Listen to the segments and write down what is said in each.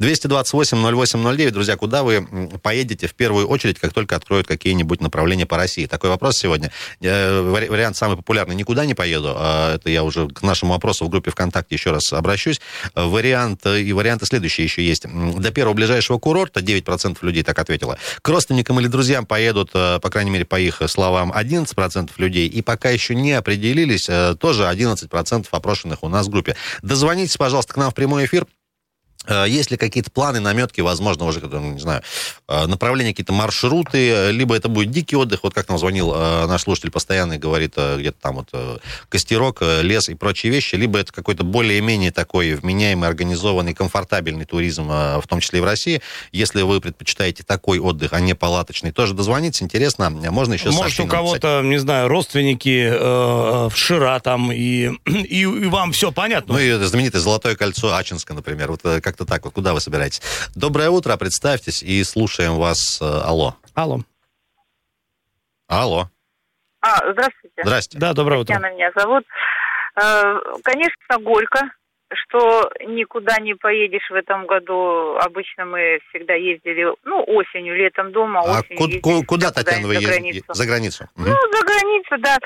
228-08-09, друзья, куда вы поедете в первую очередь, как только откроют какие-нибудь направления по России? Такой вопрос сегодня. Э, вариант самый популярный. Никуда не поеду. А это я уже к нашему вопросу в группе ВКонтакте еще раз обращусь. Вариант, и варианты следующие еще есть. До первого ближайшего курорта 9% людей так ответило. К родственникам или друзьям поедут, э, по крайней мере, по их словам, 11% людей. И пока еще не определились, э, тоже 11% опрошенных у нас в группе. Дозвонитесь, пожалуйста, к нам в прямой эфир. Э, есть ли какие-то планы, наметки, возможно, уже, не знаю, э, направления, какие-то маршруты, либо это будет дикий отдых, вот как нам звонил э, наш слушатель постоянный, говорит, где-то там вот костерок, лес и прочие вещи, либо это какой-то более-менее такой вменяемый, организованный, комфортабельный туризм, в том числе и в России. Если вы предпочитаете такой отдых, а не палаточный, тоже дозвониться, интересно, можно еще Может, у кого-то, не знаю, родственники э, в Шира там, и, и, и вам все понятно. Ну, и знаменитое Золотое кольцо Ачинска, например, вот как как-то так вот. Куда вы собираетесь? Доброе утро, представьтесь и слушаем вас. Э, алло. Алло. Алло. А, здравствуйте. Здрасте. Да, доброе утро. Татьяна меня зовут. Э, конечно, горько, что никуда не поедешь в этом году. Обычно мы всегда ездили, ну, осенью, летом дома, а осенью. Ку- ку- куда, Татьяна, вы ездите? За границу. Ну, за границу, да,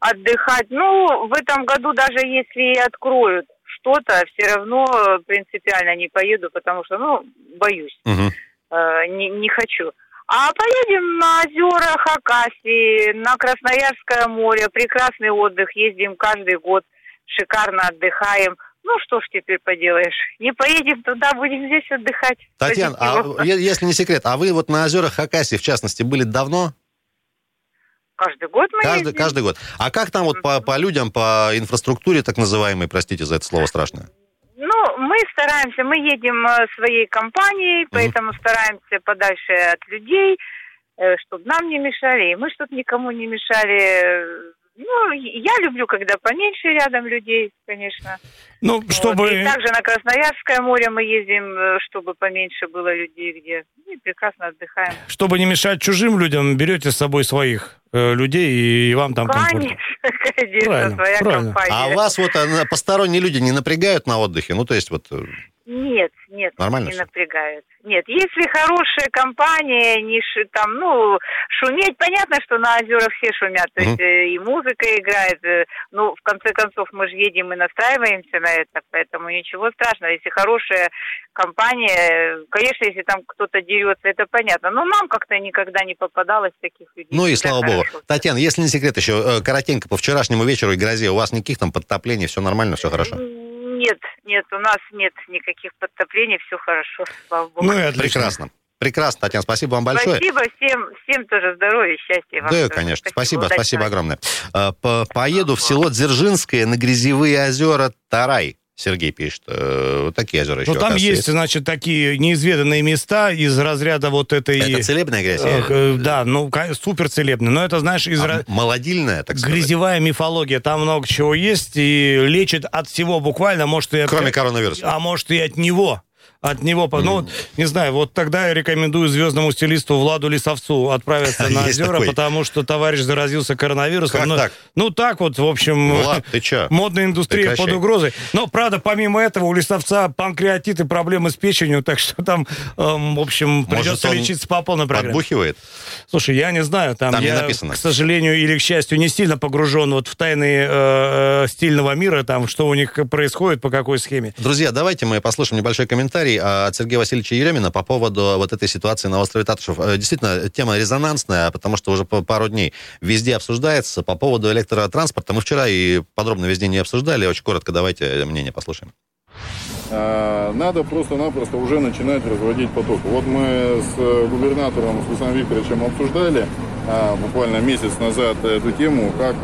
отдыхать. Ну, в этом году даже если и откроют что-то, все равно принципиально не поеду, потому что, ну, боюсь, угу. э, не, не хочу. А поедем на озера Хакасии, на Красноярское море, прекрасный отдых, ездим каждый год, шикарно отдыхаем. Ну что ж теперь поделаешь, не поедем туда, будем здесь отдыхать. Татьяна, а если не секрет, а вы вот на озерах Хакасии, в частности, были давно? Каждый год мы каждый, ездим. Каждый год. А как там вот по, по людям, по инфраструктуре так называемой, простите за это слово страшное? Ну, мы стараемся, мы едем э, своей компанией, поэтому mm стараемся подальше от людей, э, чтобы нам не мешали, и мы чтобы никому не мешали. Ну, я люблю, когда поменьше рядом людей, конечно. Ну, вот. чтобы... И также на Красноярское море мы ездим, э, чтобы поменьше было людей, где ну, и прекрасно отдыхаем. Чтобы не мешать чужим людям, берете с собой своих э, людей, и вам там конечно, комфортно. Конечно, правильно, своя правильно. компания. А вас вот э, посторонние люди не напрягают на отдыхе? Ну, то есть вот... Э, нет, нет, Нормально не все? напрягают. Нет, если хорошая компания, не ш, там, ну, шуметь, понятно, что на озерах все шумят, то есть э, и музыка играет, э, ну, в конце концов, мы же едем и настраиваемся на это, поэтому ничего страшного. Если хорошая компания, конечно, если там кто-то дерется, это понятно, но нам как-то никогда не попадалось таких людей. Ну и слава богу. хорошо. Татьяна, если не секрет еще, э, коротенько по вчерашнему вечеру и грозе, у вас никаких там подтоплений, все нормально, все хорошо? Нет, нет, у нас нет никаких подтоплений, все хорошо, слава богу. Ну и отлично. Прекрасно. Прекрасно, Татьяна, спасибо вам большое. Спасибо всем, всем тоже здоровья, счастья вам. Да, тоже. конечно. Спасибо, спасибо, спасибо огромное. Э, поеду в село Дзержинское на грязевые озера Тарай. Сергей пишет. Э, вот такие озера еще, Ну, там есть, значит, такие неизведанные места из разряда вот этой... Это целебная грязь? Э, да, ну, супер целебная. Но это, знаешь, из... А молодильная, так сказать? Грязевая мифология. Там много чего есть и лечит от всего буквально. Может, и от... Кроме коронавируса. А может, и от него от него, mm. ну, не знаю, вот тогда я рекомендую звездному стилисту Владу Лисовцу отправиться на озера, потому что товарищ заразился коронавирусом. Как ну, так? Ну, так вот, в общем, Влад, ты чё? модная индустрия Прекращай. под угрозой. Но, правда, помимо этого, у Лисовца панкреатит и проблемы с печенью, так что там, эм, в общем, придется лечиться по полной программе. Подбухивает? Слушай, я не знаю, там, там я, не написано. к сожалению или к счастью, не сильно погружен вот в тайны э, э, стильного мира, там, что у них происходит, по какой схеме. Друзья, давайте мы послушаем небольшой комментарий от Сергея Васильевича Еремина по поводу вот этой ситуации на острове Татышев. Э, Действительно, тема резонансная, потому что уже пару дней везде обсуждается. По поводу электротранспорта мы вчера и подробно везде не обсуждали. Очень коротко давайте мнение послушаем. А, Надо просто-напросто уже начинать разводить поток. Вот мы с губернатором, с Александром Викторовичем обсуждали буквально месяц назад эту тему, как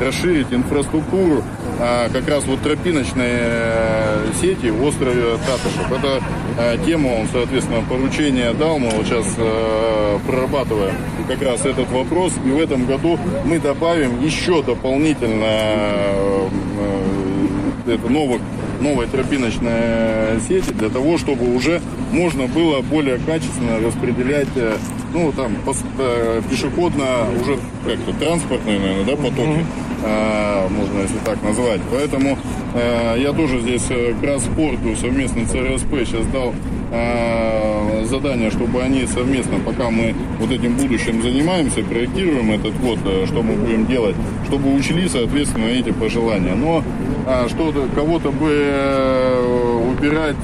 расширить инфраструктуру как раз вот тропиночные сети в острове Татышев. Это а, тема, он, соответственно, поручение дал, мы вот сейчас а, прорабатываем как раз этот вопрос. И в этом году мы добавим еще дополнительно а, это новых, новой тропиночной сети для того, чтобы уже можно было более качественно распределять ну, там, э, пешеходно, уже как-то транспортные, наверное, да, потоки. Можно если так назвать. Поэтому я тоже здесь к Распорту совместно с РСП сейчас дал задание, чтобы они совместно, пока мы вот этим будущим занимаемся, проектируем этот год, что мы будем делать, чтобы учли, соответственно, эти пожелания. Но что кого-то бы убирать,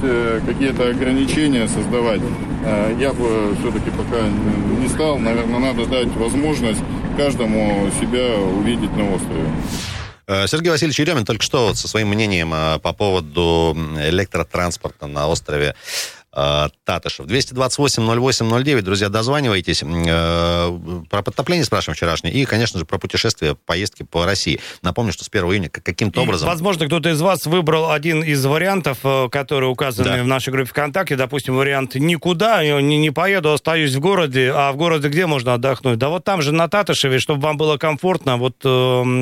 какие-то ограничения создавать, я бы все-таки пока не стал. Наверное, надо дать возможность каждому себя увидеть на острове. Э, Сергей Васильевич Еремин только что со своим мнением э, по поводу электротранспорта на острове Татышев. 228-08-09, друзья, дозванивайтесь. Э, про подтопление спрашиваем вчерашнее. И, конечно же, про путешествия, поездки по России. Напомню, что с 1 июня каким-то образом... Возможно, кто-то из вас выбрал один из вариантов, э, которые указаны да. в нашей группе ВКонтакте. Допустим, вариант «никуда, не, не поеду, остаюсь в городе». А в городе где можно отдохнуть? Да вот там же, на Татышеве, чтобы вам было комфортно. Вот э,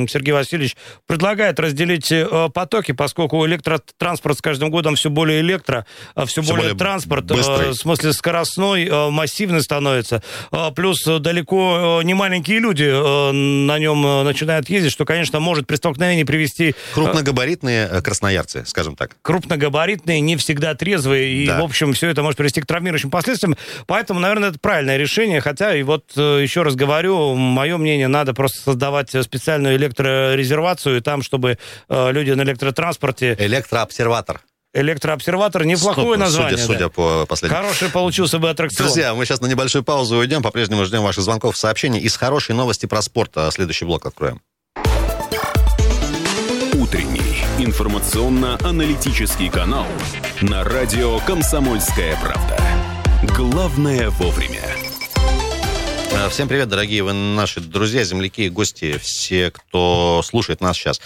Сергей Васильевич предлагает разделить э, потоки, поскольку электротранспорт с каждым годом все более электро, все, все более, более транспорт транспорт, э, Быстрый. в смысле скоростной, э, массивный становится. Э, плюс далеко не маленькие люди на нем начинают ездить, что, конечно, может при столкновении привести... Крупногабаритные красноярцы, скажем так. Крупногабаритные, не всегда трезвые, и, да. в общем, все это может привести к травмирующим последствиям. Поэтому, наверное, это правильное решение, хотя, и вот еще раз говорю, мое мнение, надо просто создавать специальную электрорезервацию, и там, чтобы люди на электротранспорте... Электрообсерватор. Электрообсерватор. Неплохое Стоп, название. Судя, судя да. по последнему. Хороший получился бы аттракцион. Друзья, мы сейчас на небольшую паузу уйдем. По-прежнему ждем ваших звонков и сообщений. Из хорошей новости про спорт а следующий блок откроем. Утренний информационно-аналитический канал на радио «Комсомольская правда». Главное вовремя. Э, всем привет, дорогие вы наши друзья, земляки и гости, все, кто слушает нас сейчас.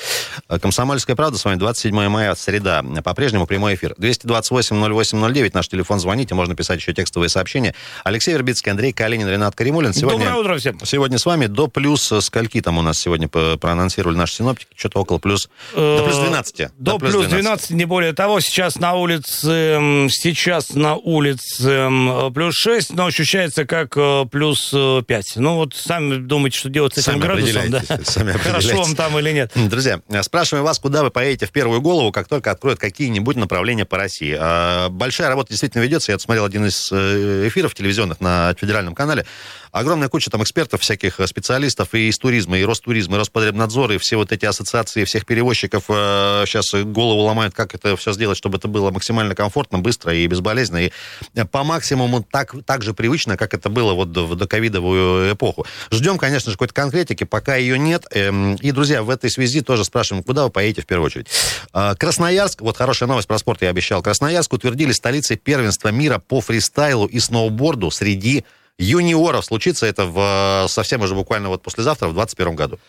Э, Комсомольская правда, с вами 27 мая, среда. По-прежнему прямой эфир. 228-08-09, наш телефон, звоните, можно писать еще текстовые сообщения. Алексей Вербицкий, Андрей Калинин, Ренат Каримулин. Сегодня, Доброе утро всем. Сегодня с вами до плюс скольки там у нас сегодня проанонсировали наши синоптики? Что-то около плюс... До плюс 12. До, плюс 12. 12, не более того. Сейчас на улице, сейчас на улице плюс 6, но ощущается как э, плюс 5. Ну вот сами думаете, что делать с этим сами градусом. Да? Сами Хорошо вам там или нет. Друзья, спрашиваем вас, куда вы поедете в первую голову, как только откроют какие-нибудь направления по России. А, большая работа действительно ведется. Я смотрел один из э, эфиров телевизионных на федеральном канале огромная куча там экспертов, всяких э, специалистов и из туризма, и Ростуризма, и Роспотребнадзор, и все вот эти ассоциации всех перевозчиков э, сейчас голову ломают, как это все сделать, чтобы это было максимально комфортно, быстро и безболезненно, и э, по максимуму так, так же привычно, как это было вот в доковидовую эпоху. Ждем, конечно же, какой-то конкретики, пока ее нет. Эм, и, друзья, в этой связи тоже спрашиваем, куда вы поедете в первую очередь. Э, Красноярск, вот хорошая новость про спорт я обещал. Красноярск утвердили столицей первенства мира по фристайлу и сноуборду среди юниоров. Случится это в, совсем уже буквально вот послезавтра, в 2021 году.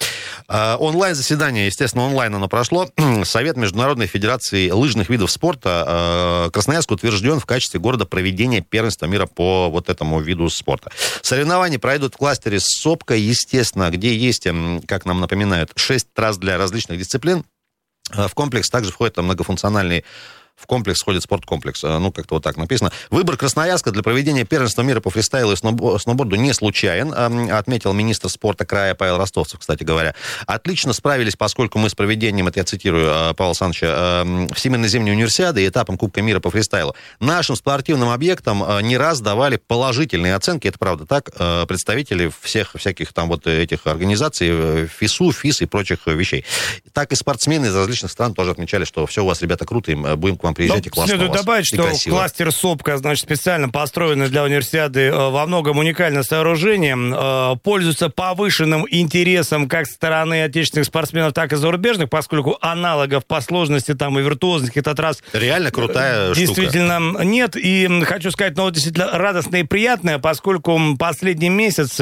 Э, онлайн-заседание, естественно, онлайн оно прошло. Совет Международной Федерации лыжных видов спорта э, Красноярск утвержден в качестве города проведения первенства мира по вот этому виду спорта. Соревнования пройдут в кластере Сопка, естественно, где есть, как нам напоминают, 6 трасс для различных дисциплин. Э, в комплекс также входит многофункциональный в комплекс входит спорткомплекс. Э, ну, как-то вот так написано. Выбор Красноярска для проведения первенства мира по фристайлу и сноуборду не случайен, отметил министр спорта края Павел Ростовцев, кстати говоря. Отлично справились, поскольку мы с проведением, это я цитирую э, Павла Александровича, Всемирной зимней универсиады и этапом Кубка мира по фристайлу. Нашим спортивным объектам э, не раз давали положительные оценки, это правда так, представители всех всяких там вот этих организаций, ФИСУ, ФИС и прочих вещей. Так и спортсмены из различных стран тоже отмечали, что все у вас, ребята, круто, и будем к вам приезжайте, классно Следует добавить, что кластер СОПКа, значит, специально построенный для универсиады э, во многом уникальное сооружение, э, пользуется повышенным интересом как стороны отечественных спортсменов, так и зарубежных, поскольку аналогов по сложности там и виртуозности этот раз... Реально крутая э, Действительно штука. нет. И хочу сказать, ну, действительно радостное и приятное, поскольку последний месяц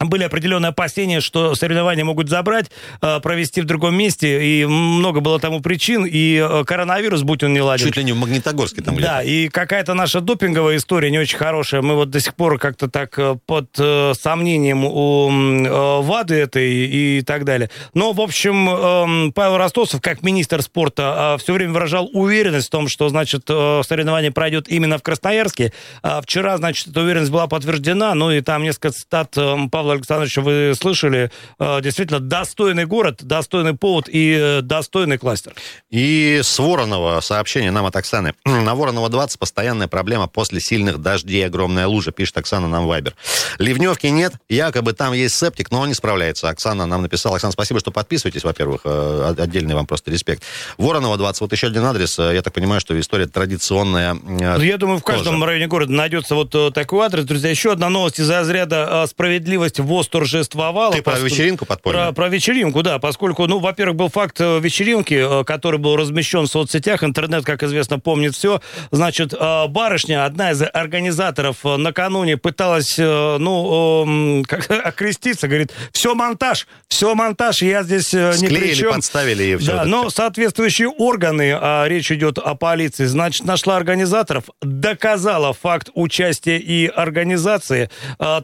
были определенные опасения, что соревнования могут забрать, э, провести в другом месте, и много было тому причин, и э, коронавирус, будь он не ладен. Чуть ли не в Магнитогорске там Да, и какая-то наша допинговая история не очень хорошая. Мы вот до сих пор как-то так э, под сомнением у ВАДы этой и так далее. Но, в общем, эм, Павел Ростовцев, как министр спорта, все время выражал уверенность в том, что, значит, соревнование пройдет именно в Красноярске. А вчера, значит, эта уверенность была подтверждена, ну и там несколько цитат Павла Павла Александровича вы слышали. Действительно, достойный город, достойный повод и достойный кластер. И с Воронова сообщение нам от Оксаны. На Воронова 20 постоянная проблема после сильных дождей, огромная лужа, пишет Оксана нам Вайбер. Ливневки нет, якобы там есть септик, но он не справляется. Оксана нам написала. Оксана, спасибо, что подписываетесь, во-первых. Отдельный вам просто респект. Воронова 20, вот еще один адрес. Я так понимаю, что история традиционная. Ну, я думаю, в каждом тоже. районе города найдется вот такой адрес. Друзья, еще одна новость из разряда справедливость ВОЗ торжествовала. Ты про вечеринку подпольную? Про, про вечеринку, да, поскольку, ну, во-первых, был факт вечеринки, который был размещен в соцсетях. Интернет, как известно, помнит все. Значит, барышня, одна из организаторов, накануне пыталась, ну, как, окреститься, говорит, все монтаж, все монтаж, я здесь Склеили, ни при чем. подставили ее все. Да, но соответствующие органы, а речь идет о полиции, значит, нашла организаторов, доказала факт участия и организации.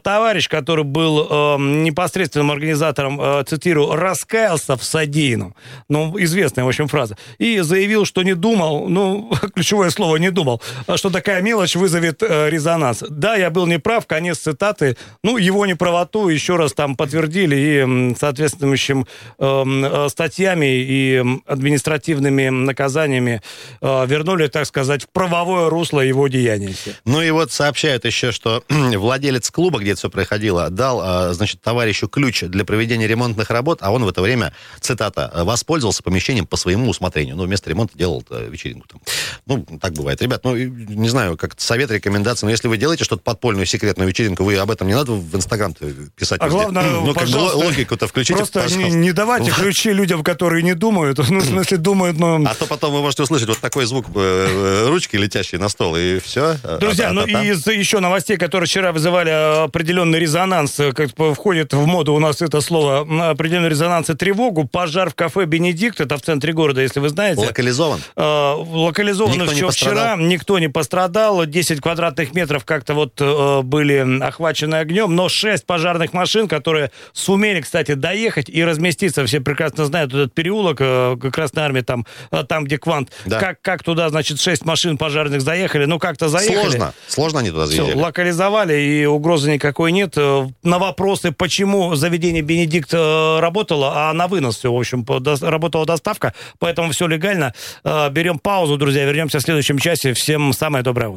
Товарищ, который был а, непосредственным организатором, а, цитирую, раскаялся в содеянном. Ну, известная, в общем, фраза. И заявил, что не думал, ну, ключевое слово не думал, что такая мелочь вызовет э, резонанс. Да, я был неправ, конец цитаты. Ну, его неправоту еще раз там подтвердили и соответствующим эм, э, статьями и административными наказаниями э, вернули, так сказать, в правовое русло его деяния. Ну и вот сообщают еще, что владелец клуба, где это все происходило, дал, э, значит, товарищу ключ для проведения ремонтных работ, а он в это время, цитата, воспользовался помещением по своему усмотрению. Ну, вместо ремонта делал вечеринку там. Ну, так бывает. Ребят, ну, не знаю, как совет, рекомендация, но если вы делаете что-то подпольную секретную вечеринку, вы об этом не надо в Инстаграм писать. А главное, ну, как бы логику-то включите, Просто не, не давайте ключи людям, которые не думают. Ну, в смысле, думают, но... А то потом вы можете услышать вот такой звук э, ручки, летящей на стол, и все. Друзья, а, ну и из еще новостей, которые вчера вызывали определенный резонанс, как входит в моду у нас это слово, определенный резонанс и тревогу, пожар в кафе «Бенедикт», это в центре города, если вы знаете. Локализован? Э, локализован никто еще вчера, никто не пострадал, 10 квадратных метров как-то вот э, были охвачены огнем, но 6 пожарных машин, которые сумели, кстати, доехать и разместиться, все прекрасно знают этот переулок э, Красной Армии, там, э, там где Квант, да. как, как туда, значит, 6 машин пожарных заехали, ну как-то заехали. Сложно, сложно они туда заехали. Все, локализовали, и угрозы никакой нет. Э, на вопросы, почему заведение «Бенедикт» э, работало, а на вынос все, в общем, работала доставка, поэтому все легально. Берем паузу, друзья, вернемся в следующем часе. Всем самое доброе утро.